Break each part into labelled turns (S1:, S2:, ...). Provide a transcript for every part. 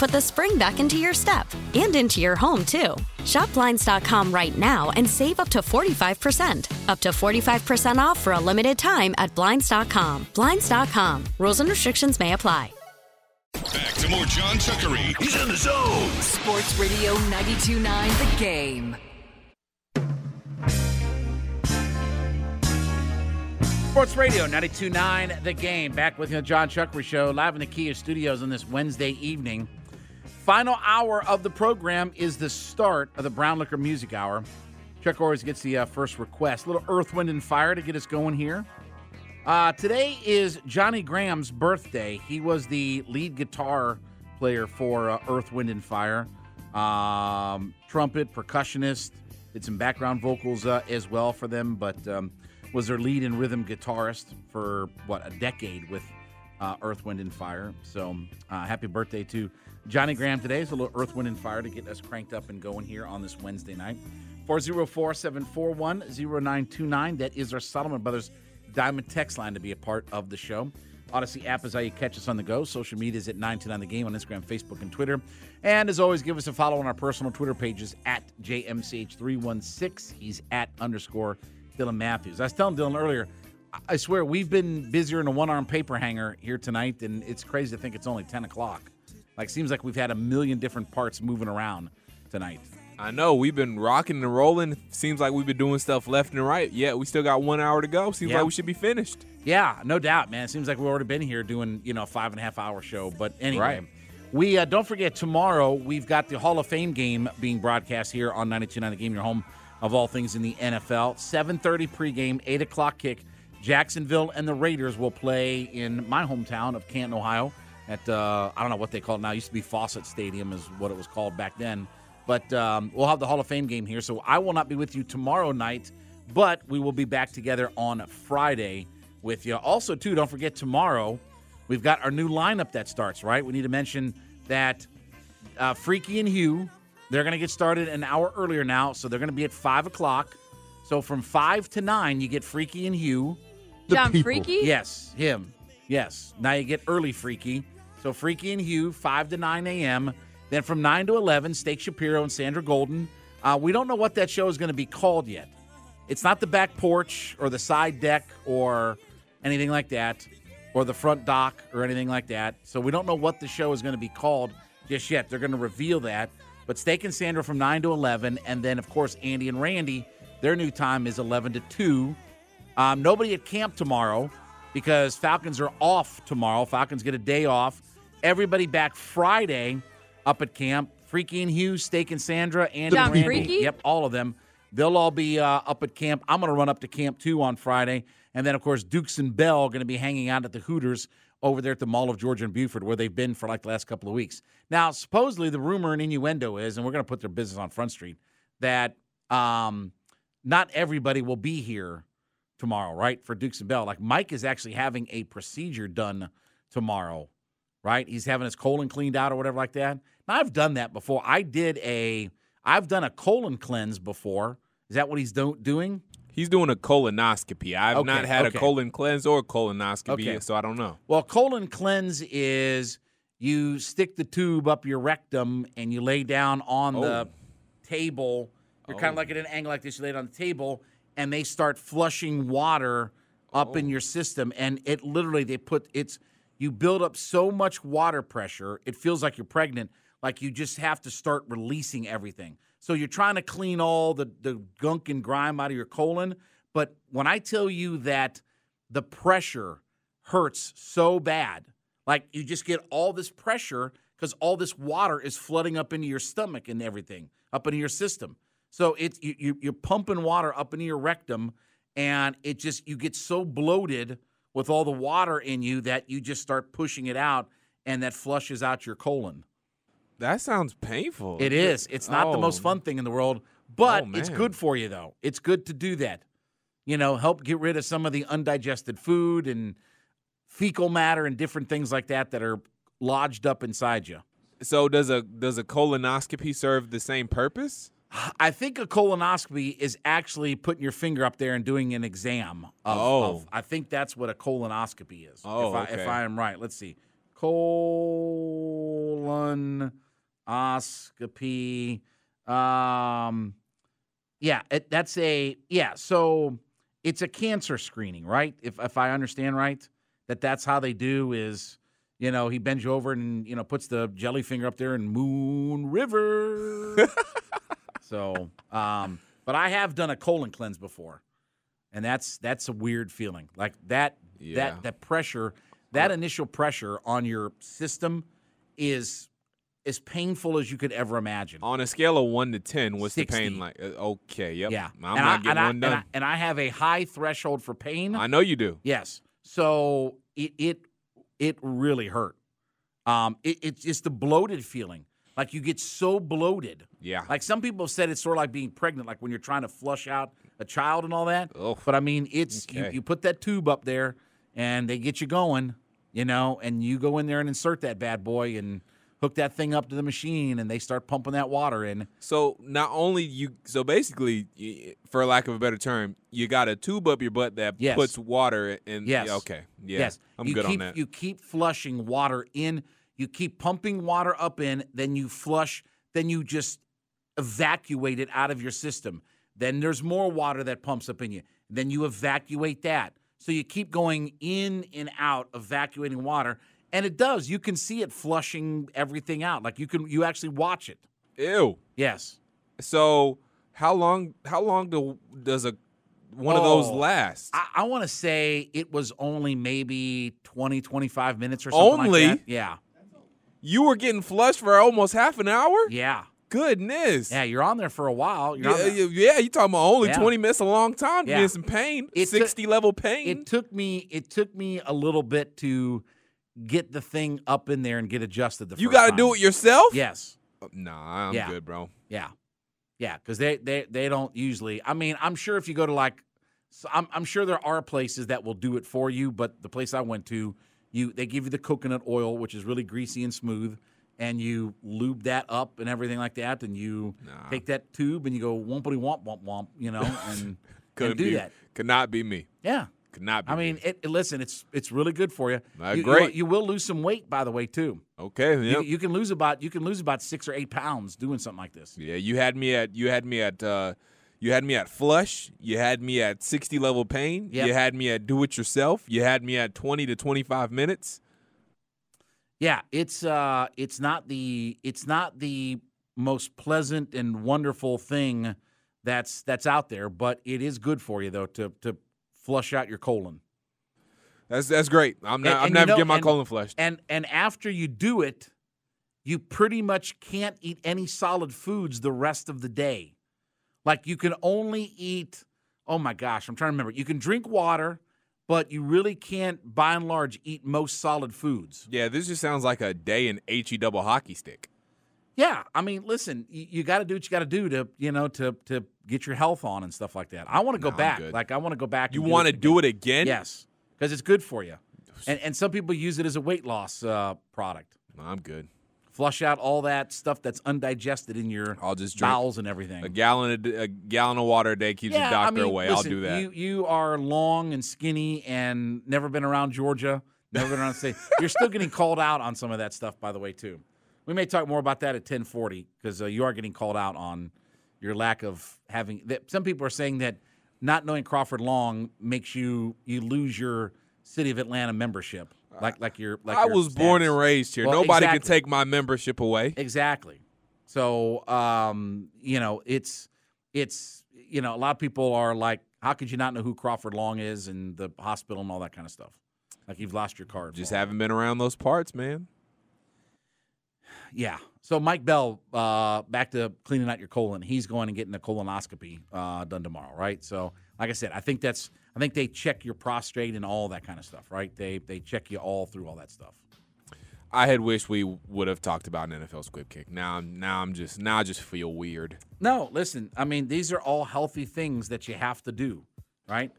S1: put the spring back into your step and into your home, too. Shop Blinds.com right now and save up to 45%. Up to 45% off for a limited time at Blinds.com. Blinds.com. Rules and restrictions may apply.
S2: Back to more John Chuckery.
S3: He's in the zone.
S4: Sports Radio 92.9 The Game.
S5: Sports Radio 92.9 The Game. Back with the John Chuckery Show, live in the Kia studios on this Wednesday evening. Final hour of the program is the start of the Brown Liquor Music Hour. Chuck always gets the uh, first request. A little Earth, Wind, and Fire to get us going here. Uh, today is Johnny Graham's birthday. He was the lead guitar player for uh, Earth, Wind, and Fire. Um, trumpet, percussionist, did some background vocals uh, as well for them, but um, was their lead and rhythm guitarist for, what, a decade with uh, Earth, Wind, and Fire. So uh, happy birthday to Johnny Graham today. is a little Earth, Wind, and Fire to get us cranked up and going here on this Wednesday night. 404 741 0929. That is our Solomon Brothers Diamond text line to be a part of the show. Audacy app is how you catch us on the go. Social media is at 929 The Game on Instagram, Facebook, and Twitter. And as always, give us a follow on our personal Twitter pages at JMCH316. He's at underscore Dylan Matthews. I was telling Dylan earlier, I swear we've been busier in a one arm paper hanger here tonight, and it's crazy to think it's only 10 o'clock. Like, seems like we've had a million different parts moving around tonight.
S6: I know we've been rocking and rolling. Seems like we've been doing stuff left and right. Yeah, we still got one hour to go. Seems
S5: Yeah.
S6: like we should be finished.
S5: Yeah, no doubt, man. It seems like we've already been here doing, you know, a five and a half hour show. But anyway,
S6: Right.
S5: we uh, don't forget tomorrow we've got the Hall of Fame game being broadcast here on 92.9 The Game, your home of all things in the NFL. 7.30 pregame, 8 o'clock kick. Jacksonville and the Raiders will play in my hometown of Canton, Ohio at, uh, I don't know what they call it now. It used to be Fawcett Stadium is what it was called back then. But um, we'll have the Hall of Fame game here. So I will not be with you tomorrow night, but we will be back together on Friday with you. Also, too, don't forget tomorrow we've got our new lineup that starts, right? We need to mention that uh, Freaky and Hugh, they're going to get started an hour earlier now. So they're going to be at 5 o'clock. So from 5 to 9, you get Freaky and Hugh.
S7: John Freaky?
S5: Yes, him. Yes. Now you get early Freaky. So Freaky and Hugh, 5 to 9 a.m. Then from 9 to 11, Steak Shapiro and Sandra Golden. Uh, we don't know what that show is going to be called yet. It's not the back porch or the side deck or anything like that, or the front dock or anything like that. So we don't know what the show is going to be called just yet. They're going to reveal that. But Steak and Sandra from 9 to 11. And then, of course, Andy and Randy, their new time is 11 to 2. Um, nobody at camp tomorrow because Falcons are off tomorrow. Falcons get a day off. Everybody back Friday up at camp. Freaky and Hughes, Steak and Sandra, Andy
S7: John
S5: and Randy.
S7: Freaky?
S5: Yep, all of them. They'll all be uh, up at camp. I'm going to run up to camp too on Friday. And then, of course, Dukes and Bell going to be hanging out at the Hooters over there at the Mall of Georgia and Buford, where they've been for like the last couple of weeks. Now, supposedly, the rumor and innuendo is, and we're going to put their business on Front Street, that um, not everybody will be here tomorrow, right? For Dukes and Bell. Like Mike is actually having a procedure done tomorrow, right? He's having his colon cleaned out or whatever like that. Now I've done that before. I did a I've done a colon cleanse before. Is that what he's do- doing?
S6: He's doing a colonoscopy. I've
S5: Okay,
S6: not had
S5: okay.
S6: a colon cleanse or colonoscopy,
S5: Okay.
S6: so I don't know.
S5: Well, colon cleanse is you stick the tube up your rectum and you lay down on
S6: Oh.
S5: the table. You're kind
S6: Oh.
S5: of like at an angle like this. You lay it on the table, and they start flushing water up
S6: Oh.
S5: in your system. And it literally, they put it's you build up so much water pressure, it feels like you're pregnant. Like you just have to start releasing everything. So you're trying to clean all the the gunk and grime out of your colon. But when I tell you that the pressure hurts so bad, like you just get all this pressure because all this water is flooding up into your stomach and everything, up into your system. So it's you, you you're pumping water up into your rectum, and it just you get so bloated with all the water in you that you just start pushing it out, and that flushes out your colon.
S6: That sounds painful.
S5: It is. It's not the oh, most
S6: Oh.
S5: fun thing in the world, but
S6: Oh,
S5: it's good for you though. It's good to do that. You know, help get rid of some of the undigested food and fecal matter and different things like that that are lodged up inside you.
S6: So does a does a colonoscopy serve the same purpose?
S5: I think a colonoscopy is actually putting your finger up there and doing an exam. Of,
S6: Oh.
S5: of- I think that's what a colonoscopy is.
S6: Oh,
S5: if I,
S6: okay.
S5: if I am right, let's see. Colonoscopy. Um, yeah, it, that's a yeah. So it's a cancer screening, right? If if I understand right, that that's how they do is. You know, he bends you over and you know puts the jelly finger up there and Moon River. So, um, but I have done a colon cleanse before, and that's that's a weird feeling. Like that
S6: Yeah.
S5: that that pressure, that initial pressure on your system is as painful as you could ever imagine.
S6: On a scale of one to ten, what's the pain like? Uh, Okay, yep.
S5: Yeah,
S6: I'm
S5: and
S6: not
S5: I,
S6: getting
S5: and I,
S6: one
S5: and
S6: done.
S5: I, and I have a high threshold for pain.
S6: I know you do.
S5: Yes. So it it it really hurt. Um, it, it's just the bloated feeling. Like you get so bloated.
S6: Yeah.
S5: Like some people have said it's sort of like being pregnant, like when you're trying to flush out a child and all that.
S6: Ugh.
S5: But I mean, it's you,
S6: Okay.
S5: you put that tube up there and they get you going, you know, and you go in there and insert that bad boy and hook that thing up to the machine and they start pumping that water in.
S6: So not only you, so basically, for lack of a better term, you got a tube up your butt that
S5: Yes.
S6: puts water in.
S5: Yes.
S6: yeah, okay. Yeah.
S5: Yes.
S6: I'm
S5: you
S6: good
S5: keep,
S6: on that.
S5: You keep flushing water in. You keep pumping water up in. Then you flush. Then you just evacuate it out of your system. Then there's more water that pumps up in you. Then you evacuate that. So you keep going in and out, evacuating water, and it does. You can see it flushing everything out. Like you can, you actually watch it.
S6: Ew.
S5: Yes.
S6: So how long? How long do, does a one of those
S5: Oh,
S6: last?
S5: I, I want to say it was only maybe 20, 25 minutes or something
S6: Only?
S5: like that. Yeah.
S6: You were getting flushed for almost half an hour.
S5: Yeah.
S6: Goodness.
S5: Yeah, you're on there for a while. You're
S6: Yeah, yeah, yeah, you talking about only
S5: Yeah.
S6: 20 minutes a long time
S5: Yeah.
S6: be in some pain.
S5: It took-
S6: 60 level pain.
S5: It took me it took me a little bit to get the thing up in there and get adjusted the
S6: you got to do it yourself?
S5: Yes.
S6: Uh, nah, I'm
S5: Yeah.
S6: good, bro.
S5: Yeah. Yeah, cuz they they they don't usually I mean, I'm sure if you go to like so I'm I'm sure there are places that will do it for you, but the place I went to, you they give you the coconut oil which is really greasy and smooth and you lube that up and everything like that and you
S6: Nah.
S5: take that tube and you go wompity womp womp womp, you know, and,
S6: Couldn't
S5: and do
S6: be,
S5: that.
S6: Could not be me.
S5: Yeah.
S6: Could not be
S5: I mean,
S6: me.
S5: it, listen, it's it's really good for you. You, you-
S6: great.
S5: You, will lose some weight, by the way, too.
S6: Okay,
S5: You,
S6: yep.
S5: you can lose about you can lose about six or eight pounds doing something like this.
S6: yeah, you had me at you had me at uh you had me at flush, you had me at 60 level pain,
S5: Yep.
S6: you had me at do it yourself, you had me at 20 to 25 minutes.
S5: Yeah, it's uh, it's not the it's not the most pleasant and wonderful thing that's that's out there, but it is good for you though to to flush out your colon.
S6: That's that's great. I'm not
S5: And-
S6: I'm
S5: and
S6: never
S5: know-
S6: getting my
S5: and-
S6: colon flushed.
S5: And and after you do it, you pretty much can't eat any solid foods the rest of the day. Like you can only eat, oh my gosh, I'm trying to remember. You can drink water, but you really can't by and large eat most solid foods.
S6: yeah, this just sounds like a day in HE double hockey stick.
S5: Yeah, I mean, listen, you, you got to do what you got to do to, you know, to to get your health on and stuff like that. I want to go
S6: I'm
S5: back. Like I want to go back.
S6: You want to do it again?
S5: Yes, because it's good for you. And and some people use it as a weight loss uh, product.
S6: No, I'm good.
S5: Flush out all that stuff that's undigested in your
S6: I'll just
S5: bowels and everything.
S6: A gallon of, a gallon of water a day keeps
S5: yeah,
S6: the doctor
S5: I mean,
S6: away.
S5: listen,
S6: I'll do that.
S5: You you are long and skinny and never been around Georgia. Never been on stage. You're still getting called out on some of that stuff, by the way, too. We may talk more about that at 1040 because uh, you are getting called out on your lack of having. That, some people are saying that not knowing Crawford Long makes you you lose your City of Atlanta membership, like like your. Like
S6: I
S5: your
S6: was born and raised here.
S5: Well,
S6: Nobody
S5: exactly.
S6: can take my membership away.
S5: Exactly. So, um, you know, it's it's you know, a lot of people are like, how could you not know who Crawford Long is and the hospital and all that kind of stuff? Like you've lost your card.
S6: Just haven't been around those parts, man.
S5: Yeah. So Mike Bell, uh, back to cleaning out your colon. He's going and getting a colonoscopy uh, done tomorrow, right? So, like I said, I think that's I think they check your prostate and all that kind of stuff, right? They they check you all through all that stuff.
S6: I had wished we would have talked about an NFL squib kick. Now, I'm now I'm just now I just feel weird.
S5: No, listen. I mean, these are all healthy things that you have to do, right?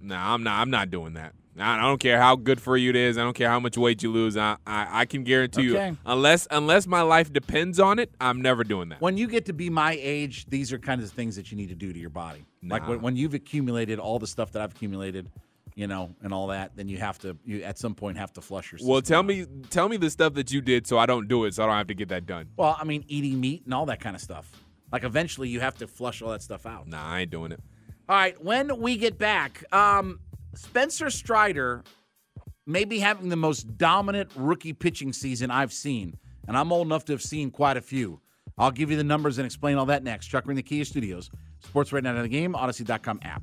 S6: No, I'm not. I'm not doing that. I I don't care how good for you it is. I don't care how much weight you lose. I I, I can guarantee
S5: Okay.
S6: you, unless unless my life depends on it, I'm never doing that.
S5: When you get to be my age, these are kind of the things that you need to do to your body. Like when, when you've accumulated all the stuff that I've accumulated, you know, and all that, then you have to you at some point have to flush yourself.
S6: Well, tell
S5: out.
S6: me tell me the stuff that you did so I don't do it, so I don't have to get that done.
S5: Well, I mean, eating meat and all that kind of stuff. Like eventually, you have to flush all that stuff out.
S6: Nah, I ain't doing it.
S5: All right, when we get back, um, Spencer Strider may be having the most dominant rookie pitching season I've seen, and I'm old enough to have seen quite a few. I'll give you the numbers and explain all that next. Chuck in the Kia Studios, Sports Right Now in the Game, Audacy.com app.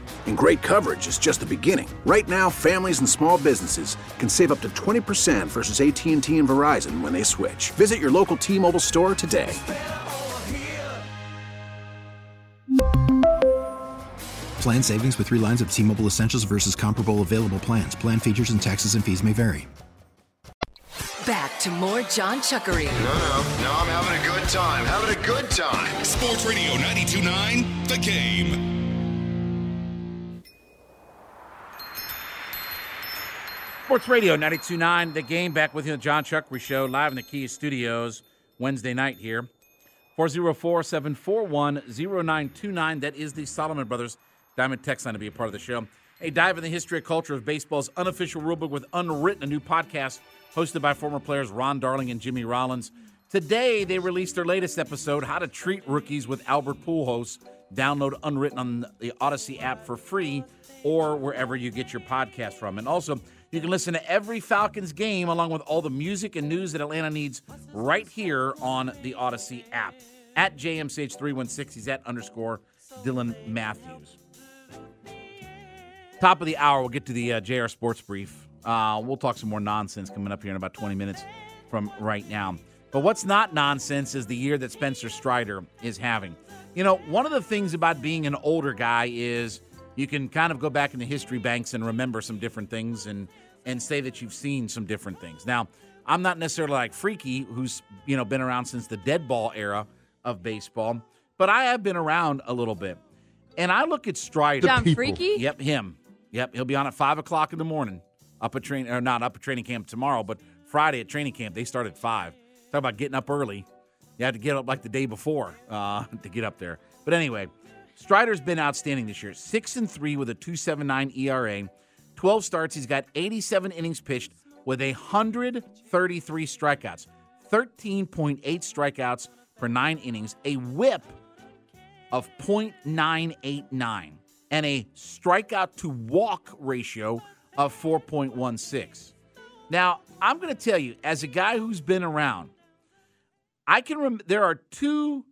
S7: And great coverage is just the beginning. Right now, families and small businesses can save up to 20% versus AT&T and Verizon when they switch. Visit your local T-Mobile store today.
S8: Plan savings with three lines of T Mobile Essentials versus comparable available plans. Plan features and taxes and fees may vary.
S4: Back to more John Chuckery.
S9: No, no, no, I'm having a good time. Having a good time.
S2: Sports Radio 929, The Game.
S5: Sports Radio 929, the game back with you, John Chuckery Show, live in the Kia Studios Wednesday night here. 404 741 0929. That is the Solomon Brothers Diamond Text line to be a part of the show. A dive in the history and culture of baseball's unofficial rulebook with Unwritten, a new podcast hosted by former players Ron Darling and Jimmy Rollins. Today, they released their latest episode, How to Treat Rookies with Albert Pujols. Download Unwritten on the Audacy app for free or wherever you get your podcast from. And also, you can listen to every Falcons game along with all the music and news that Atlanta needs right here on the Audacy app. At JMCH316, he's at underscore Dylan Matthews. Top of the hour, we'll get to the uh, JR Sports Brief. Uh, we'll talk some more nonsense coming up here in about 20 minutes from right now. But what's not nonsense is the year that Spencer Strider is having. You know, one of the things about being an older guy is you can kind of go back in the history banks and remember some different things and and say that you've seen some different things. Now, I'm not necessarily like Freaky, who's you know been around since the dead ball era of baseball, but I have been around a little bit. And I look at Strider.
S10: John Freaky?
S5: Yep, him. Yep, he'll be on at five o'clock in the morning. Up at train or not up at training camp tomorrow, but Friday at training camp they start at five. Talk about getting up early. You have to get up like the day before uh, to get up there. But anyway, Strider's been outstanding this year. Six and three with a 2.79 ERA. 12 starts. He's got 87 innings pitched with 133 strikeouts, 13.8 strikeouts per nine innings, a whip of .989, and a strikeout to walk ratio of 4.16. Now, I'm going to tell you, as a guy who's been around, I can rem- there are two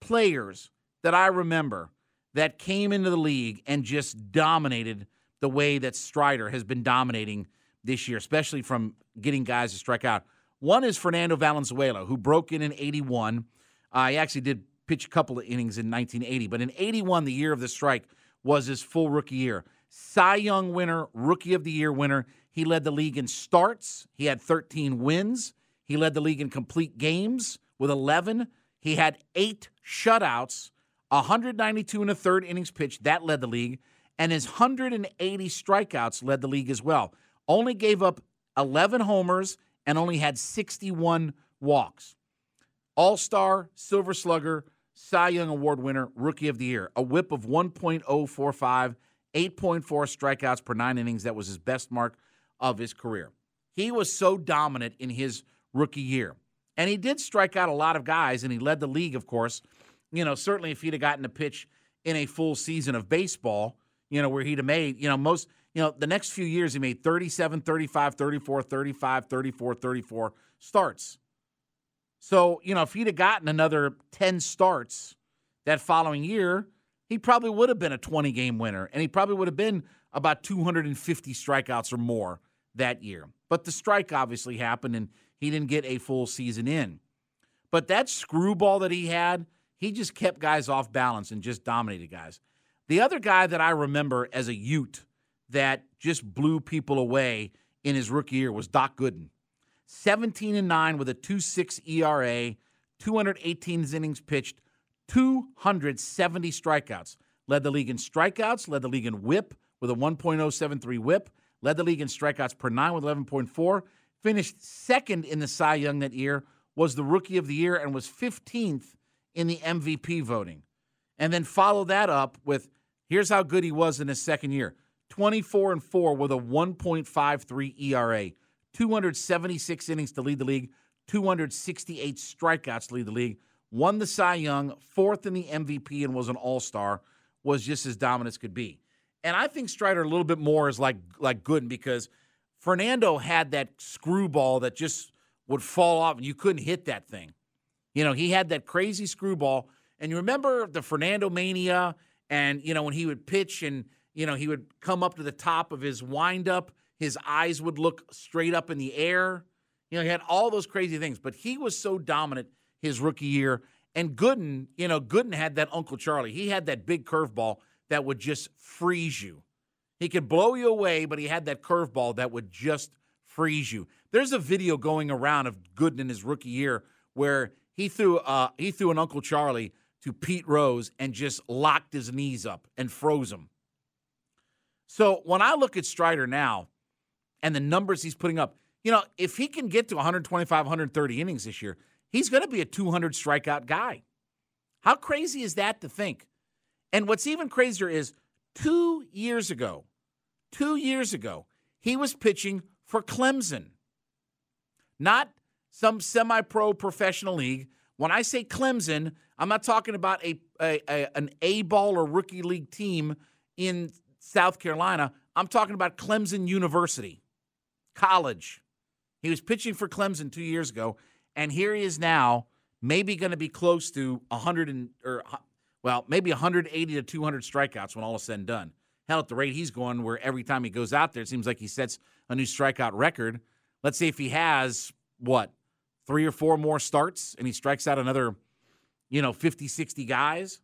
S5: players that I remember that came into the league and just dominated the way that Strider has been dominating this year, especially from getting guys to strike out. One is Fernando Valenzuela, who broke in in 81. Uh, he actually did pitch a couple of innings in 1980, but in 81, the year of the strike, was his full rookie year. Cy Young winner, Rookie of the Year winner. He led the league in starts. He had 13 wins. He led the league in complete games with 11. He had eight shutouts, 192 and a third innings pitched. That led the league. And his 180 strikeouts led the league as well. Only gave up 11 homers and only had 61 walks. All star, Silver Slugger, Cy Young Award winner, Rookie of the Year. A whip of 1.045, 8.4 strikeouts per nine innings. That was his best mark of his career. He was so dominant in his rookie year. And he did strike out a lot of guys, and he led the league, of course. You know, certainly if he'd have gotten a pitch in a full season of baseball, you know, where he'd have made, you know, most, you know, the next few years he made 37, 35, 34, 35, 34, 34 starts. So, you know, if he'd have gotten another 10 starts that following year, he probably would have been a 20 game winner and he probably would have been about 250 strikeouts or more that year. But the strike obviously happened and he didn't get a full season in. But that screwball that he had, he just kept guys off balance and just dominated guys. The other guy that I remember as a Ute that just blew people away in his rookie year was Doc Gooden. 17 and 9 with a 2.6 ERA, 218 innings pitched, 270 strikeouts. Led the league in strikeouts, led the league in whip with a 1.073 whip, led the league in strikeouts per 9 with 11.4, finished second in the Cy Young that year, was the rookie of the year and was 15th in the MVP voting. And then follow that up with here's how good he was in his second year. 24 and 4 with a 1.53 ERA, 276 innings to lead the league, 268 strikeouts to lead the league, won the Cy Young, fourth in the MVP, and was an All Star. Was just as dominant as could be. And I think Strider a little bit more is like like Gooden because Fernando had that screwball that just would fall off and you couldn't hit that thing. You know, he had that crazy screwball. And you remember the Fernando mania and you know when he would pitch and you know he would come up to the top of his windup, his eyes would look straight up in the air. You know, he had all those crazy things, but he was so dominant his rookie year. And Gooden, you know, Gooden had that Uncle Charlie. He had that big curveball that would just freeze you. He could blow you away, but he had that curveball that would just freeze you. There's a video going around of Gooden in his rookie year where he threw uh, he threw an Uncle Charlie to Pete Rose and just locked his knees up and froze him. So when I look at Strider now and the numbers he's putting up, you know, if he can get to 125, 130 innings this year, he's going to be a 200 strikeout guy. How crazy is that to think? And what's even crazier is two years ago, two years ago, he was pitching for Clemson, not some semi pro professional league. When I say Clemson, I'm not talking about a, a, a an A ball or rookie league team in South Carolina. I'm talking about Clemson University, college. He was pitching for Clemson two years ago, and here he is now, maybe going to be close to 100 and or uh, well, maybe 180 to 200 strikeouts when all is said and done. Hell, at the rate he's going, where every time he goes out there, it seems like he sets a new strikeout record. Let's see if he has what three or four more starts and he strikes out another, you know, 50, 60 guys,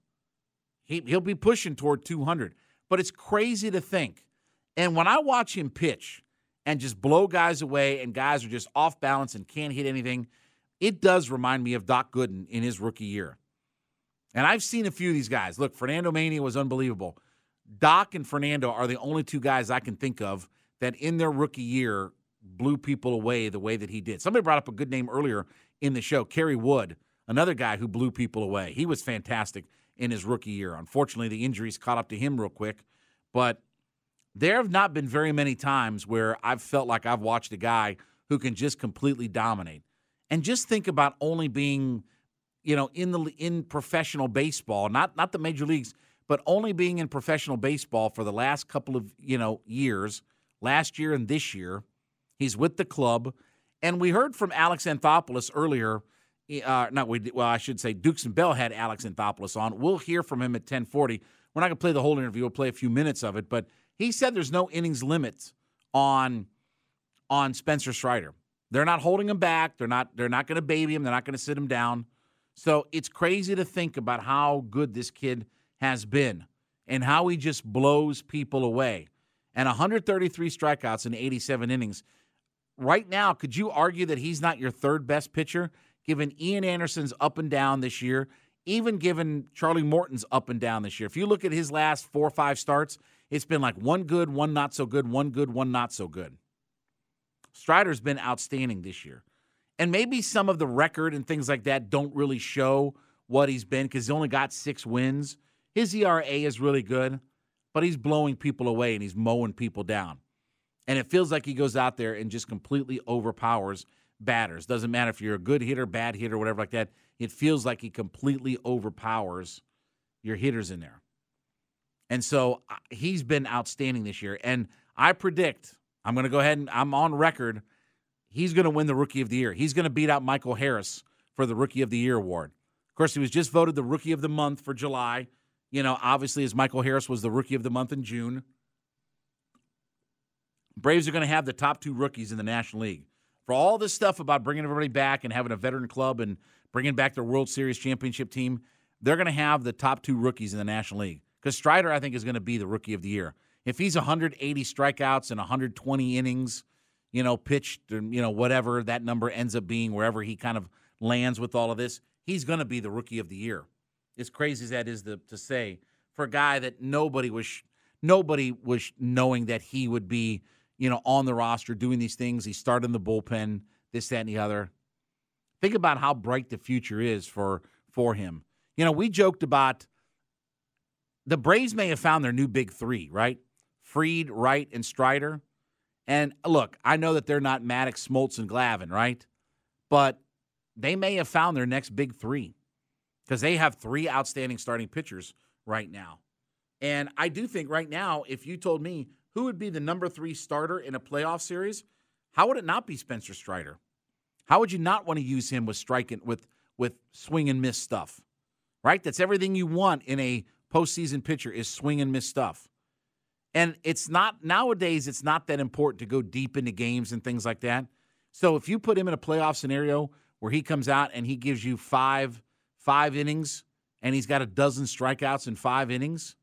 S5: he, he'll be pushing toward 200. But it's crazy to think. And when I watch him pitch and just blow guys away and guys are just off balance and can't hit anything, it does remind me of Doc Gooden in his rookie year. And I've seen a few of these guys. Look, Fernando Mania was unbelievable. Doc and Fernando are the only two guys I can think of that in their rookie year blew people away the way that he did. Somebody brought up a good name earlier in the show, Kerry Wood, another guy who blew people away. He was fantastic in his rookie year. Unfortunately, the injuries caught up to him real quick, but there have not been very many times where I've felt like I've watched a guy who can just completely dominate. And just think about only being, you know, in the in professional baseball, not not the major leagues, but only being in professional baseball for the last couple of, you know, years, last year and this year. He's with the club. And we heard from Alex Anthopoulos earlier. Uh, not we, well, I should say Dukes and Bell had Alex Anthopoulos on. We'll hear from him at 1040. We're not going to play the whole interview. We'll play a few minutes of it. But he said there's no innings limit on on Spencer Strider. They're not holding him back. They're not they're not going to baby him. They're not going to sit him down. So it's crazy to think about how good this kid has been and how he just blows people away. And 133 strikeouts in 87 innings. Right now, could you argue that he's not your third best pitcher, given Ian Anderson's up and down this year, even given Charlie Morton's up and down this year? If you look at his last four or five starts, it's been like one good, one not so good, one good, one not so good. Strider's been outstanding this year. And maybe some of the record and things like that don't really show what he's been because he only got six wins. His ERA is really good, but he's blowing people away and he's mowing people down. And it feels like he goes out there and just completely overpowers batters. Doesn't matter if you're a good hitter, bad hitter, whatever like that. It feels like he completely overpowers your hitters in there. And so uh, he's been outstanding this year. And I predict, I'm going to go ahead and I'm on record, he's going to win the Rookie of the Year. He's going to beat out Michael Harris for the Rookie of the Year award. Of course, he was just voted the Rookie of the Month for July. You know, obviously, as Michael Harris was the Rookie of the Month in June. Braves are going to have the top two rookies in the National League. For all this stuff about bringing everybody back and having a veteran club and bringing back their World Series championship team, they're going to have the top two rookies in the National League. Because Strider, I think, is going to be the rookie of the year. If he's 180 strikeouts and 120 innings, you know, pitched, or, you know, whatever that number ends up being, wherever he kind of lands with all of this, he's going to be the rookie of the year. As crazy as that is to, to say, for a guy that nobody was, nobody was knowing that he would be you know, on the roster doing these things. He started in the bullpen, this, that, and the other. Think about how bright the future is for for him. You know, we joked about the Braves may have found their new big three, right? Fried, Wright, and Strider. And look, I know that they're not Maddux, Smoltz, and Glavine, right? But they may have found their next big three because they have three outstanding starting pitchers right now. And I do think right now, if you told me who would be the number three starter in a playoff series, how would it not be Spencer Strider? How would you not want to use him with striking with with swing and miss stuff? Right? That's everything you want in a postseason pitcher is swing and miss stuff. And it's not nowadays it's not that important to go deep into games and things like that. So if you put him in a playoff scenario where he comes out and he gives you five five innings and he's got a dozen strikeouts in five innings,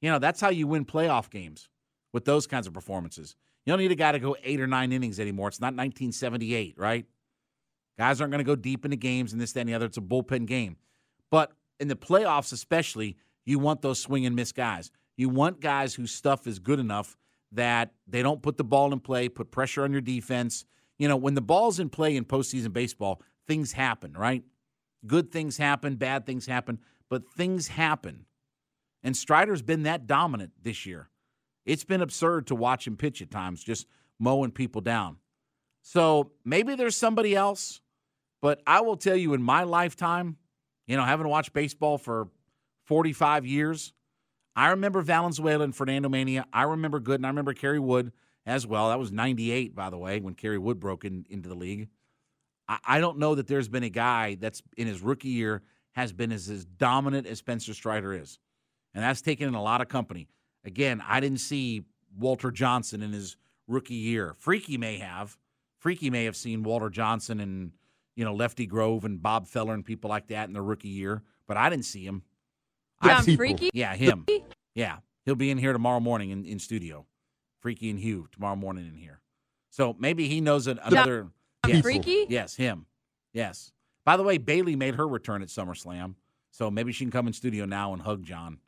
S5: you know, that's how you win playoff games with those kinds of performances. You don't need a guy to go eight or nine innings anymore. It's not 1978, right? Guys aren't going to go deep into games and this, that, and the other. It's a bullpen game. But in the playoffs, especially, you want those swing and miss guys. You want guys whose stuff is good enough that they don't put the ball in play, put pressure on your defense. You know, when the ball's in play in postseason baseball, things happen, right? Good things happen, bad things happen, but things happen. And Strider's been that dominant this year. It's been absurd to watch him pitch at times, just mowing people down. So maybe there's somebody else, but I will tell you in my lifetime, you know, having watched baseball for 45 years, I remember Valenzuela and Fernando Mania. I remember Good, and I remember Kerry Wood as well. That was 98, by the way, when Kerry Wood broke in, into the league. I, I don't know that there's been a guy that's in his rookie year has been as, as dominant as Spencer Strider is. And that's taken in a lot of company. Again, I didn't see Walter Johnson in his rookie year. Freaky may have. Freaky may have seen Walter Johnson and you know Lefty Grove and Bob Feller and people like that in their rookie year, but I didn't see him.
S10: Yeah, Freaky.
S5: Yeah, him. Yeah, He'll be in here tomorrow morning in, in studio. Freaky and Hugh tomorrow morning in here. So maybe he knows an, another. Yes.
S10: Freaky?
S5: Yes, him. Yes. By the way, Bayley made her return at SummerSlam. So maybe she can come in studio now and hug John.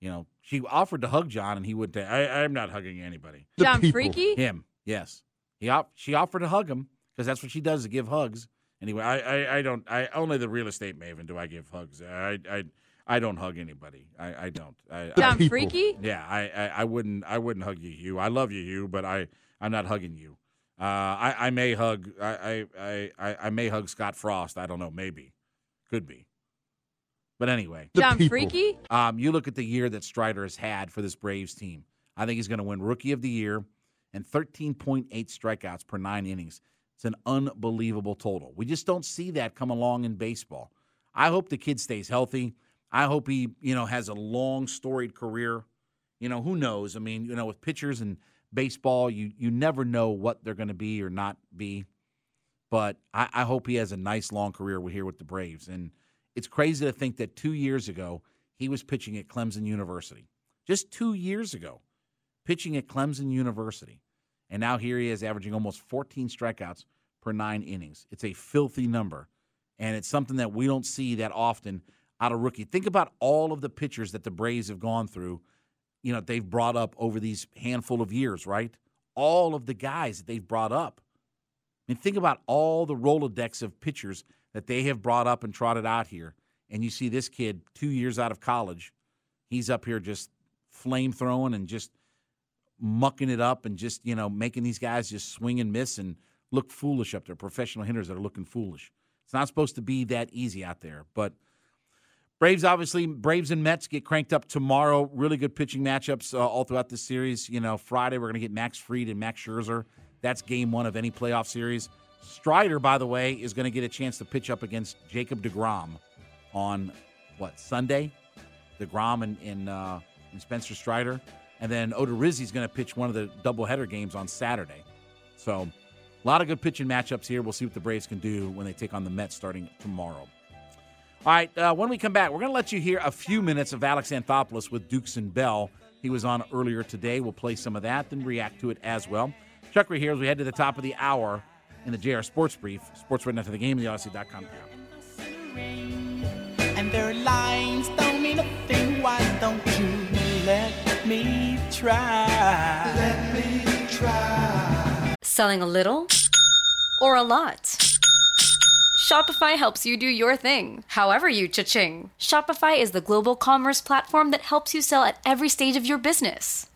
S5: You know, she offered to hug John, and he would. say, I, I'm not hugging anybody.
S10: John Freaky?
S5: Him, yes. He op- she offered to hug him because that's what she does to give hugs. Anyway, I, I, I don't. I only the real estate maven do I give hugs. I I, I don't hug anybody. I, I don't. I,
S10: John
S5: I,
S10: Freaky?
S5: yeah, I, I, I wouldn't. I wouldn't hug you, Hugh. I love you, Hugh, but I, I'm not hugging you. Uh, I, I may hug. I, I, I, I may hug Scott Frost. I don't know. Maybe, could be. But anyway,
S10: John Freaky?
S5: um, you look at the year that Strider has had for this Braves team. I think he's going to win Rookie of the Year and 13.8 strikeouts per nine innings. It's an unbelievable total. We just don't see that come along in baseball. I hope the kid stays healthy. I hope he, you know, has a long storied career. You know, who knows? I mean, you know, with pitchers and baseball, you you never know what they're going to be or not be. But I, I hope he has a nice long career here with the Braves. And it's crazy to think that two years ago he was pitching at Clemson University. Just two years ago, pitching at Clemson University. And now here he is averaging almost 14 strikeouts per nine innings. It's a filthy number. And it's something that we don't see that often out of rookie. Think about all of the pitchers that the Braves have gone through, you know, they've brought up over these handful of years, right? All of the guys that they've brought up. I mean, think about all the Rolodex of pitchers that they have brought up and trotted out here. And you see this kid, two years out of college, he's up here just flame throwing and just mucking it up and just, you know, making these guys just swing and miss and look foolish up there. Professional hitters that are looking foolish. It's not supposed to be that easy out there. But Braves, obviously, Braves and Mets get cranked up tomorrow. Really good pitching matchups uh, all throughout this series. You know, Friday we're going to get Max Fried and Max Scherzer. That's game one of any playoff series. Strider, by the way, is going to get a chance to pitch up against Jacob DeGrom on what Sunday? DeGrom and, and, uh, and Spencer Strider, and then Odorizzi's going to pitch one of the doubleheader games on Saturday. So, a lot of good pitching matchups here. We'll see what the Braves can do when they take on the Mets starting tomorrow. All right, uh, when we come back, we're going to let you hear a few minutes of Alex Anthopoulos with Dukes and Bell. He was on earlier today. We'll play some of that, then react to it as well. Chuck Ray here as we head to the top of the hour in the JR Sports Brief. Sports right after the game, the Odyssey.com app.
S11: And their lines don't mean a thing. Why don't you let me try? Let me try.
S12: Selling a little or a lot? Shopify helps you do your thing, however you cha-ching. Shopify is the global commerce platform that helps you sell at every stage of your business.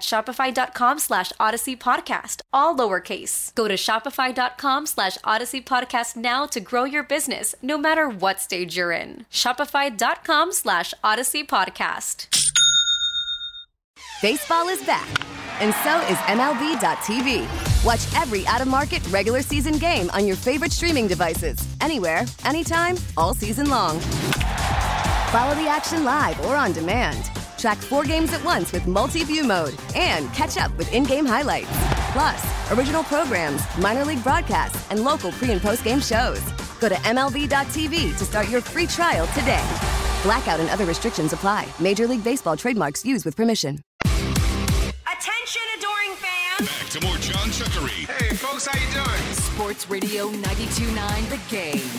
S12: shopify.com slash audacy podcast, all lowercase. Go to shopify.com slash audacy podcast now to grow your business, no matter what stage you're in. Shopify.com slash audacy podcast.
S13: Baseball is back, and so is MLB.tv. Watch every out of market regular season game on your favorite streaming devices, anywhere, anytime, all season long. Follow the action live or on demand. Track four games at once with multi view mode and catch up with in game highlights. Plus, original programs, minor league broadcasts, and local pre and post game shows. Go to MLB.tv to start your free trial today. Blackout and other restrictions apply. Major League Baseball trademarks used with permission.
S4: Attention, adoring fans!
S2: Back to more John Chuckery.
S14: Hey, folks, how you doing?
S4: Sports Radio 92.9 The Game.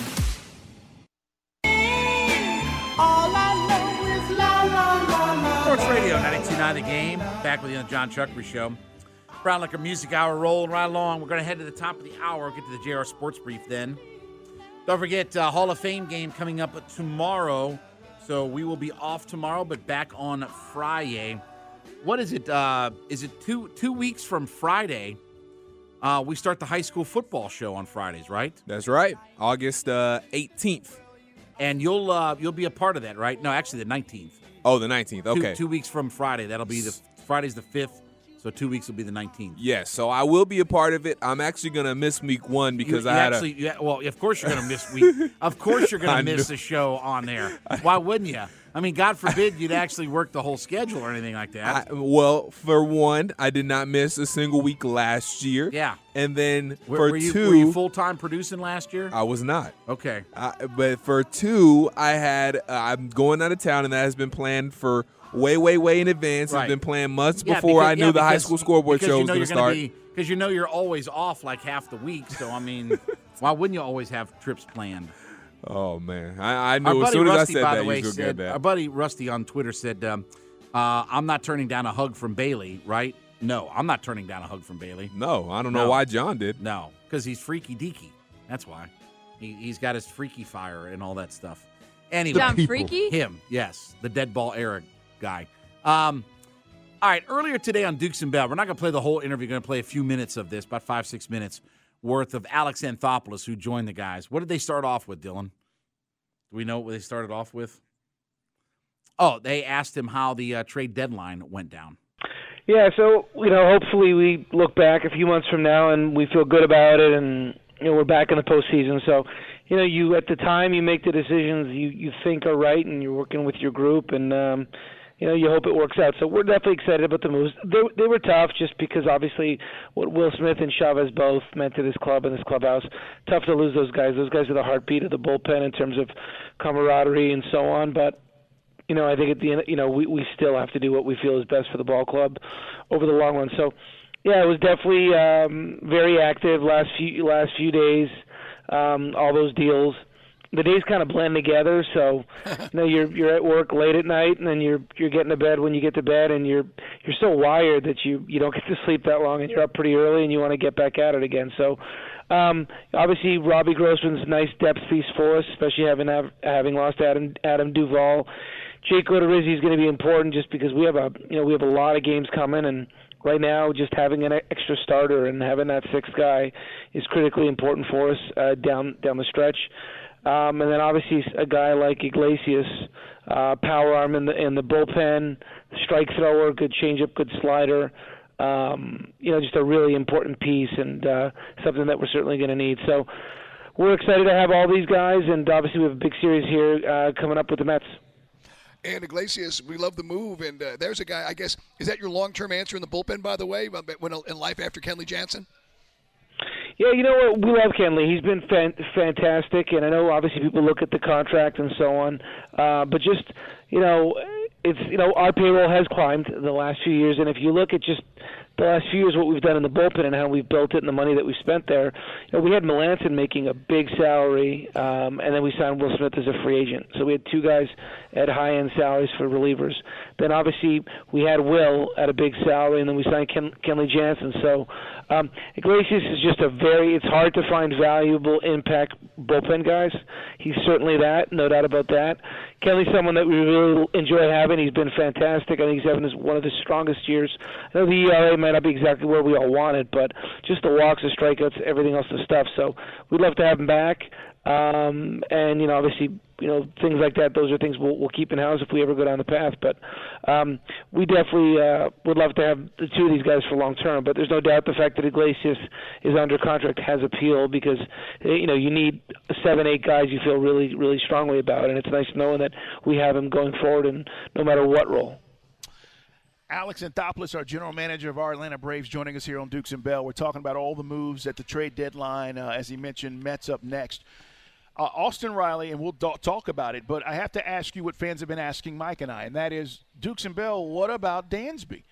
S11: All I know
S5: Sports Radio 92.9 The Game. Back with you on the John Chuckery Show. Brown Liquor Music Hour rolling right along. We're going to head to the top of the hour. Get to the JR Sports Brief then. Don't forget, uh, Hall of Fame game coming up tomorrow. So we will be off tomorrow, but back on Friday. What is it? Uh, is it two two weeks from Friday? Uh, we start the high school football show on Fridays, right?
S6: That's right. August uh, 18th.
S5: And you'll uh, you'll be a part of that, right? No, actually the 19th.
S6: Oh, the 19th. Okay.
S5: Two, two weeks from Friday. That'll be the Friday's the 5th. So two weeks will be the 19th.
S6: Yes, so I will be a part of it. I'm actually gonna miss week one because
S5: you,
S6: I had
S5: actually,
S6: a.
S5: you, well, of course you're gonna miss week. of course you're gonna miss the show on there. Why wouldn't you? I mean, God forbid you'd actually work the whole schedule or anything like that.
S6: I, well, for one, I did not miss a single week last year.
S5: Yeah.
S6: And then
S5: were,
S6: for
S5: were you,
S6: two,
S5: were you full time producing last year?
S6: I was not.
S5: Okay.
S6: I, but for two, I had uh, I'm going out of town, and that has been planned for way, way, way in advance.
S5: Right.
S6: It's been planned months
S5: Yeah,
S6: before
S5: because-
S6: I knew
S5: yeah,
S6: the high school scoreboard
S5: because
S6: show
S5: you
S6: was
S5: know
S6: going to
S5: you're gonna
S6: start.
S5: Because you know you're always off like half the week. So I mean, why wouldn't you always have trips planned?
S6: Oh man, I, I
S5: Our
S6: knew as soon
S5: Rusty,
S6: as I said
S5: by
S6: that
S5: the way,
S6: you was gonna
S5: said,
S6: get
S5: our buddy Rusty on Twitter said, um, uh, "I'm not turning down a hug from Bayley." Right? No, I'm not turning down a hug from Bayley.
S6: No, I don't know why John did.
S5: No, because he's freaky deaky. That's why. He, he's got his freaky fire and all that stuff. Anyway,
S10: John Freaky?
S5: Him, yes, the dead ball Eric guy. Um, all right, earlier today on Dukes and Bell, we're not going to play the whole interview. We're going to play a few minutes of this, about five, six minutes worth of Alex Anthopoulos, who joined the guys. What did they start off with, Dylan? Do we know what they started off with? Oh, they asked him how the uh, trade deadline went down.
S15: Yeah, so you know, hopefully we look back a few months from now and we feel good about it, and you know we're back in the postseason. So, you know, you at the time you make the decisions you you think are right, and you're working with your group, and um, you know you hope it works out. So we're definitely excited about the moves. They they were tough just because obviously what Will Smith and Chavez both meant to this club and this clubhouse. Tough to lose those guys. Those guys are the heartbeat of the bullpen in terms of camaraderie and so on, but you know, I think at the end, you know, we we still have to do what we feel is best for the ball club over the long run. So, yeah, it was definitely um, very active last few last few days. Um, all those deals, the days kind of blend together. So, you know, you're you're at work late at night, and then you're you're getting to bed when you get to bed, and you're you're so wired that you you don't get to sleep that long, and you're up pretty early, and you want to get back at it again. So. Um, obviously, Robbie Grossman's nice depth piece for us, especially having have, having lost Adam Adam Duvall. Jake Odorizzi is going to be important just because we have a you know we have a lot of games coming and right now just having an extra starter and having that sixth guy is critically important for us uh, down down the stretch. Um, and then obviously a guy like Iglesias, uh, power arm in the in the bullpen, strike thrower, good changeup, good slider. Um, you know, just a really important piece and uh, something that we're certainly going to need. So we're excited to have all these guys, and obviously we have a big series here uh, coming up with the Mets.
S16: And Iglesias, we love the move. And uh, there's a guy, I guess, is that your long term answer in the bullpen, by the way, when, in life after Kenley Jansen?
S15: Yeah, you know what? We love Kenley. He's been fan- fantastic, and I know obviously people look at the contract and so on, uh, but just you know, it's you know our payroll has climbed the last few years, and if you look at just the last few years what we've done in the bullpen and how we've built it and the money that we spent there, you know, we had Melancon making a big salary, um, and then we signed Will Smith as a free agent. So we had two guys at high end salaries for relievers. Then obviously we had Will at a big salary, and then we signed Ken- Kenley Jansen. So um, Iglesias is just a very. It's hard to find valuable impact bullpen guys. He's certainly that, no doubt about that. Kenley's someone that we really enjoy having. He's been fantastic. I think he's having his, one of the strongest years. I know the ERA might not be exactly where we all wanted, but just the walks, the strikeouts, everything else, the stuff. So we'd love to have him back. Um, and you know, obviously, you know, things like that. Those are things we'll, we'll keep in house if we ever go down the path. But um, we definitely uh, would love to have the two of these guys for long term. But there's no doubt the fact that Iglesias is under contract has appeal because eh, you know you need seven, eight guys you feel really, really strongly about, and it's nice knowing that we have him going forward, and no matter what role.
S17: Alex Anthopoulos, our general manager of our Atlanta Braves, joining us here on Dukes and Bell. We're talking about all the moves at the trade deadline. Uh, as he mentioned, Mets up next. Uh, Austin Riley, and we'll do- talk about it, but I have to ask you what fans have been asking Mike and I, and that is Dukes and Bell, what about Dansby?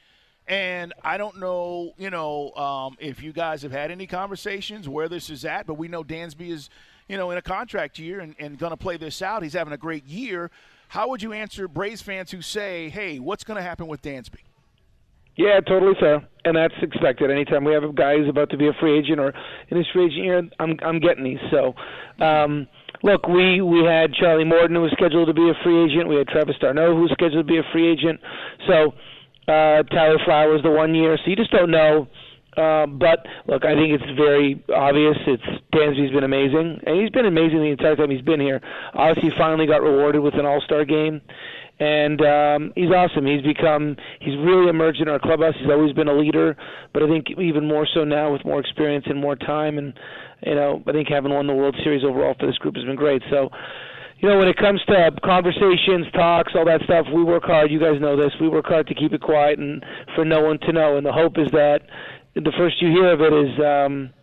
S17: And I don't know, you know, um, if you guys have had any conversations where this is at, but we know Dansby is, you know, in a contract year and, and going to play this out. He's having a great year. How would you answer Braves fans who say, "Hey, what's going to happen with Dansby"?
S15: Yeah, totally fair, and that's expected. Anytime we have a guy who's about to be a free agent or in his free agent year, I'm I'm getting these. So, um, look, we we had Charlie Morton who was scheduled to be a free agent. We had Travis d'Arnaud who was scheduled to be a free agent. So, uh, Tyler Flowers the one year. So you just don't know. Uh, but look, I think it's very obvious. It's Dansby's been amazing, and he's been amazing the entire time he's been here. Obviously, he finally got rewarded with an All Star game, and um, he's awesome. He's become he's really emerged in our clubhouse. He's always been a leader, but I think even more so now with more experience and more time. And you know, I think having won the World Series overall for this group has been great. So. You know, when it comes to conversations, talks, all that stuff, we work hard. You guys know this. We work hard to keep it quiet and for no one to know. And the hope is that the first you hear of it is um,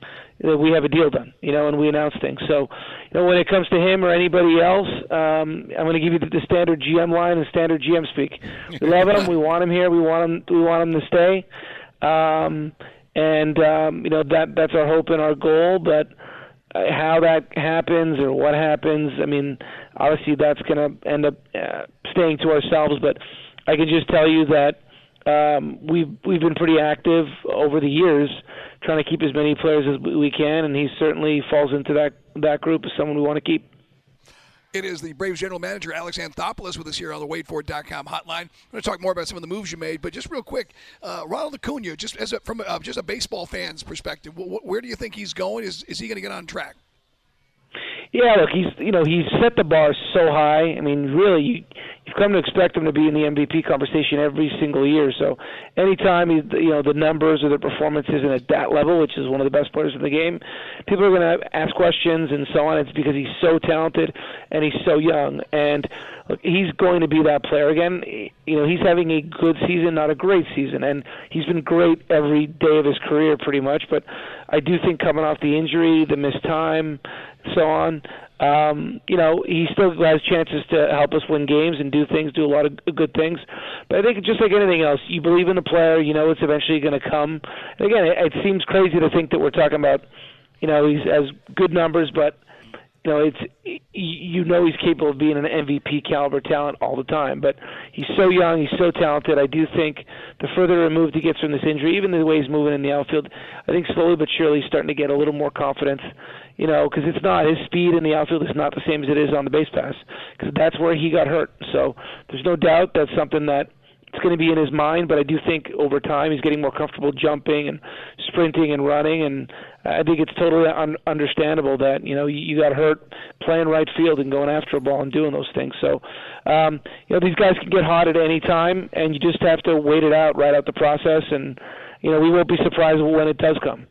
S15: that we have a deal done, you know, and we announce things. So, you know, when it comes to him or anybody else, um, I'm going to give you the, the standard GM line and standard GM speak. We love him. We want him here. We want him. We want him to stay. Um, and um, you know that that's our hope and our goal. But uh, how that happens or what happens, I mean, obviously that's going to end up uh, staying to ourselves. But I can just tell you that um, we've we've been pretty active over the years, trying to keep as many players as we can, and he certainly falls into that that group as someone we want to keep.
S16: It is the Braves general manager, Alex Anthopoulos, with us here on the WadeFord.com hotline. I'm going to talk more about some of the moves you made, but just real quick, uh, Ronald Acuna, just as a, from a, just a baseball fan's perspective, wh- where do you think he's going? Is is he going to get on track?
S15: Yeah, look, he's you know he's set the bar so high. I mean, really, you you've come to expect him to be in the MVP conversation every single year. So anytime he, you know the numbers or the performance isn't at that level, which is one of the best players in the game, people are going to ask questions and so on. It's because he's so talented and he's so young, and look, he's going to be that player again. You know, he's having a good season, not a great season, and he's been great every day of his career, pretty much. But I do think coming off the injury, the missed time, so on um, you know, he still has chances to help us win games and do things, do a lot of good things. But I think just like anything else, you believe in the player, you know it's eventually going to come. And again, it, it seems crazy to think that we're talking about, you know, he's has good numbers, but you know, it's you know he's capable of being an MVP caliber talent all the time. But he's so young, he's so talented. I do think the further removed he gets from this injury, even the way he's moving in the outfield, I think slowly but surely he's starting to get a little more confidence you know, because it's not his speed in the outfield is not the same as it is on the base pass, because that's where he got hurt. So there's no doubt that's something that it's going to be in his mind. But I do think over time he's getting more comfortable jumping and sprinting and running, and I think it's totally un- understandable that you know you, got hurt playing right field and going after a ball and doing those things. So um, you know these guys can get hot at any time, and you just have to wait it out, ride out the process, and you know we won't be surprised when it does come.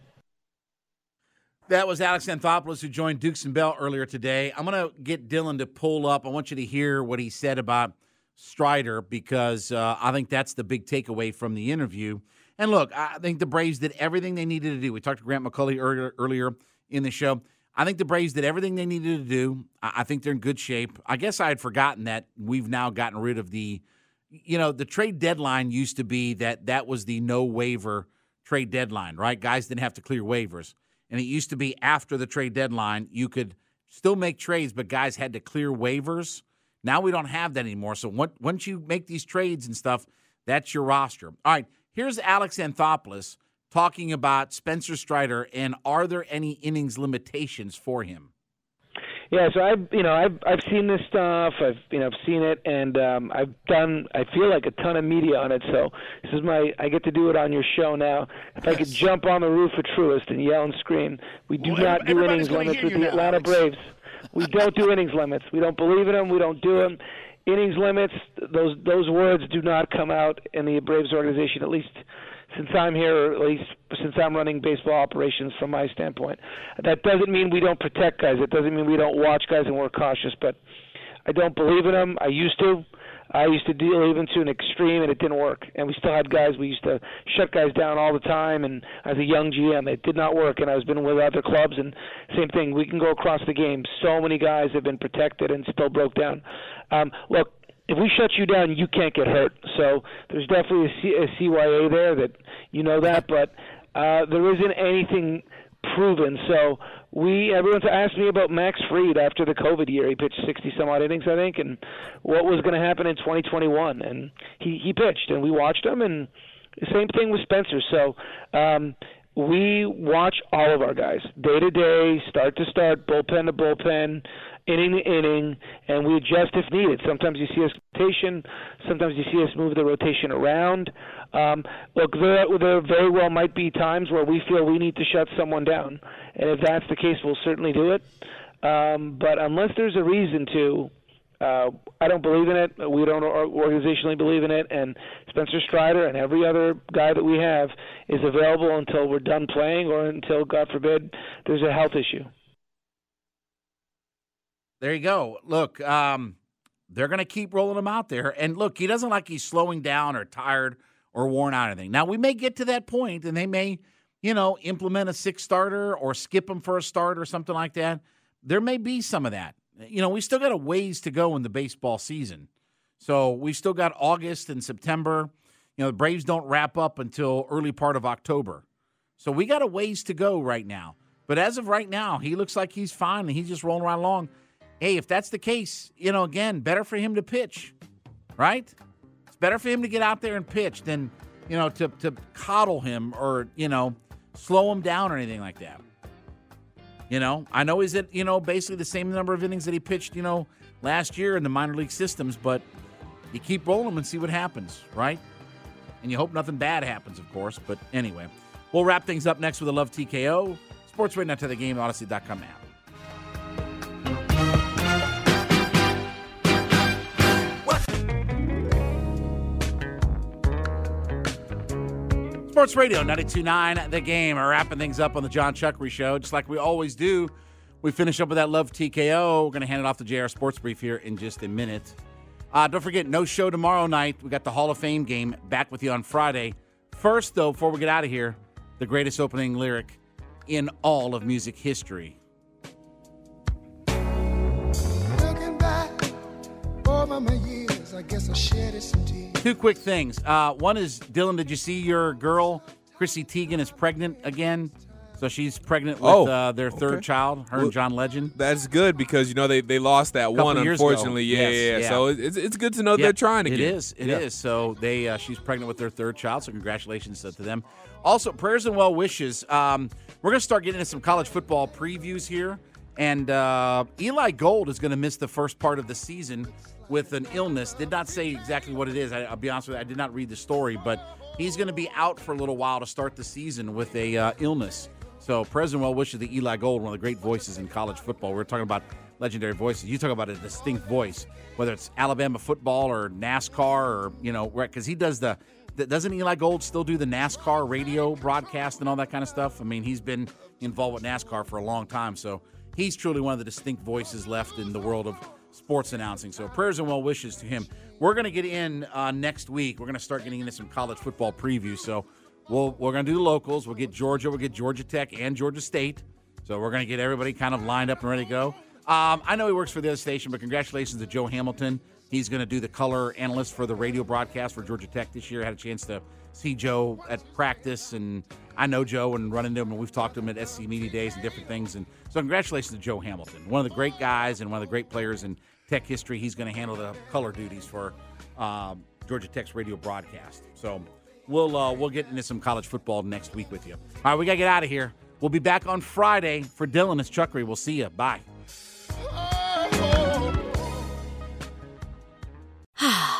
S5: That was Alex Anthopoulos who joined Dukes and Bell earlier today. I'm going to get Dylan to pull up. I want you to hear what he said about Strider because uh, I think that's the big takeaway from the interview. And look, I think the Braves did everything they needed to do. We talked to Grant McAuley earlier, earlier in the show. I think the Braves did everything they needed to do. I think they're in good shape. I guess I had forgotten that we've now gotten rid of the, you know, the trade deadline used to be that that was the no waiver trade deadline, right? Guys didn't have to clear waivers and it used to be after the trade deadline, you could still make trades, but guys had to clear waivers. Now we don't have that anymore. So once you make these trades and stuff, that's your roster. All right, here's Alex Anthopoulos talking about Spencer Strider and are there any innings limitations for him?
S15: Yeah, so I've you know I've I've seen this stuff. I've you know I've seen it, and um, I've done I feel like a ton of media on it. So this is my I get to do it on your show now. If yes. I could jump on the roof of Truist and yell and scream, we do well, not do innings limits with the Atlanta Alex. Braves. We don't do innings limits. We don't believe in them. We don't do them. Innings limits. Those those words do not come out in the Braves organization. At least since I'm here, or at least since I'm running baseball operations from my standpoint. That doesn't mean we don't protect guys. It doesn't mean we don't watch guys and we're cautious. But I don't believe in them. I used to. I used to deal even to an extreme, and it didn't work. And we still had guys. We used to shut guys down all the time. And as a young GM, it did not work. And I was been with other clubs, and same thing. We can go across the game. So many guys have been protected and still broke down. Um, look, if we shut you down, you can't get hurt. So there's definitely a, C- a CYA there that you know that, but uh, there isn't anything proven. So we everyone's asked me about Max Fried after the COVID year. He pitched 60 some odd innings, I think, and what was going to happen in 2021. And he he pitched, and we watched him, and the same thing with Spencer. So um, we watch all of our guys day to day, start to start, bullpen to bullpen, inning to inning, and we adjust if needed. Sometimes you see us rotation, sometimes you see us move the rotation around. Um, look, there, there very well might be times where we feel we need to shut someone down, and if that's the case, we'll certainly do it. Um, but unless there's a reason to, uh, I don't believe in it. We don't organizationally believe in it, and Spencer Strider and every other guy that we have is available until we're done playing or until, God forbid, there's a health issue.
S5: There you go. Look, um, they're going to keep rolling him out there, and look, he doesn't like he's slowing down or tired or worn out anything. Now we may get to that point, and they may, you know, implement a six starter or skip him for a start or something like that. There may be some of that. You know, we still got a ways to go in the baseball season, so we still got August and September. You know, the Braves don't wrap up until early part of October, so we got a ways to go right now. But as of right now, he looks like he's fine and he's just rolling right along. Hey, if that's the case, you know, again, better for him to pitch, right? It's better for him to get out there and pitch than, you know, to, to coddle him or, you know, slow him down or anything like that. You know, I know he's at, you know, basically the same number of innings that he pitched, you know, last year in the minor league systems, but you keep rolling and see what happens, right? And you hope nothing bad happens, of course. But anyway, we'll wrap things up next with a Love TKO. Sports right now to the game, Audacy.com app. Sports Radio 929 The Game. We're wrapping things up on the John Chuckery Show, just like we always do. We finish up with that Love TKO. We're going to hand it off to JR Sports Brief here in just a minute. Uh, don't forget, no show tomorrow night. We got the Hall of Fame game back with you on Friday. First, though, before we get out of here, the greatest opening lyric in all of music history.
S10: Looking back over my years, I guess I shed some tears.
S5: Two quick things. Uh, one is Dylan. Did you see your girl Chrissy Teigen is pregnant again? So she's pregnant with
S6: Oh,
S5: uh, their third
S6: okay.
S5: child, her
S6: Well,
S5: and John Legend.
S6: That's good because you know they, they lost that one unfortunately. Yeah,
S5: Yes,
S6: yeah,
S5: yeah.
S6: So it's it's good to know
S5: Yeah,
S6: they're trying again.
S5: It is. It is.
S6: Yeah.
S5: So they uh, she's pregnant with their third child. So congratulations to them. Also, prayers and well wishes. Um, we're gonna start getting into some college football previews here, and uh, Eli Gold is gonna miss the first part of the season with an illness. Did not say exactly what it is. I, I'll be honest with you. I did not read the story, but he's gonna be out for a little while to start the season with a uh, illness. So President well wishes to Eli Gold, one of the great voices in college football. We're talking about legendary voices. You talk about a distinct voice, whether it's Alabama football or NASCAR or you know, because he does the- Doesn't Eli Gold still do the NASCAR radio broadcast and all that kind of stuff? I mean, he's been involved with NASCAR for a long time, so he's truly one of the distinct voices left in the world of sports announcing. So prayers and well wishes to him. We're going to get in uh, next week. We're going to start getting into some college football previews. So we'll, we're going to do the locals. We'll get Georgia. We'll get Georgia Tech and Georgia State. So we're going to get everybody kind of lined up and ready to go. Um, I know he works for the other station, but congratulations to Joe Hamilton. He's going to do the color analyst for the radio broadcast for Georgia Tech this year. Had a chance to see Joe at practice, and I know Joe and run into him, and we've talked to him at SC Media Days and different things. And so, congratulations to Joe Hamilton, one of the great guys and one of the great players in Tech history. He's going to handle the color duties for um, Georgia Tech's radio broadcast. So we'll uh, we'll get into some college football next week with you. All right, we got to get out of here. We'll be back on Friday for Dylan. It's Chuckery. We'll see you. Bye.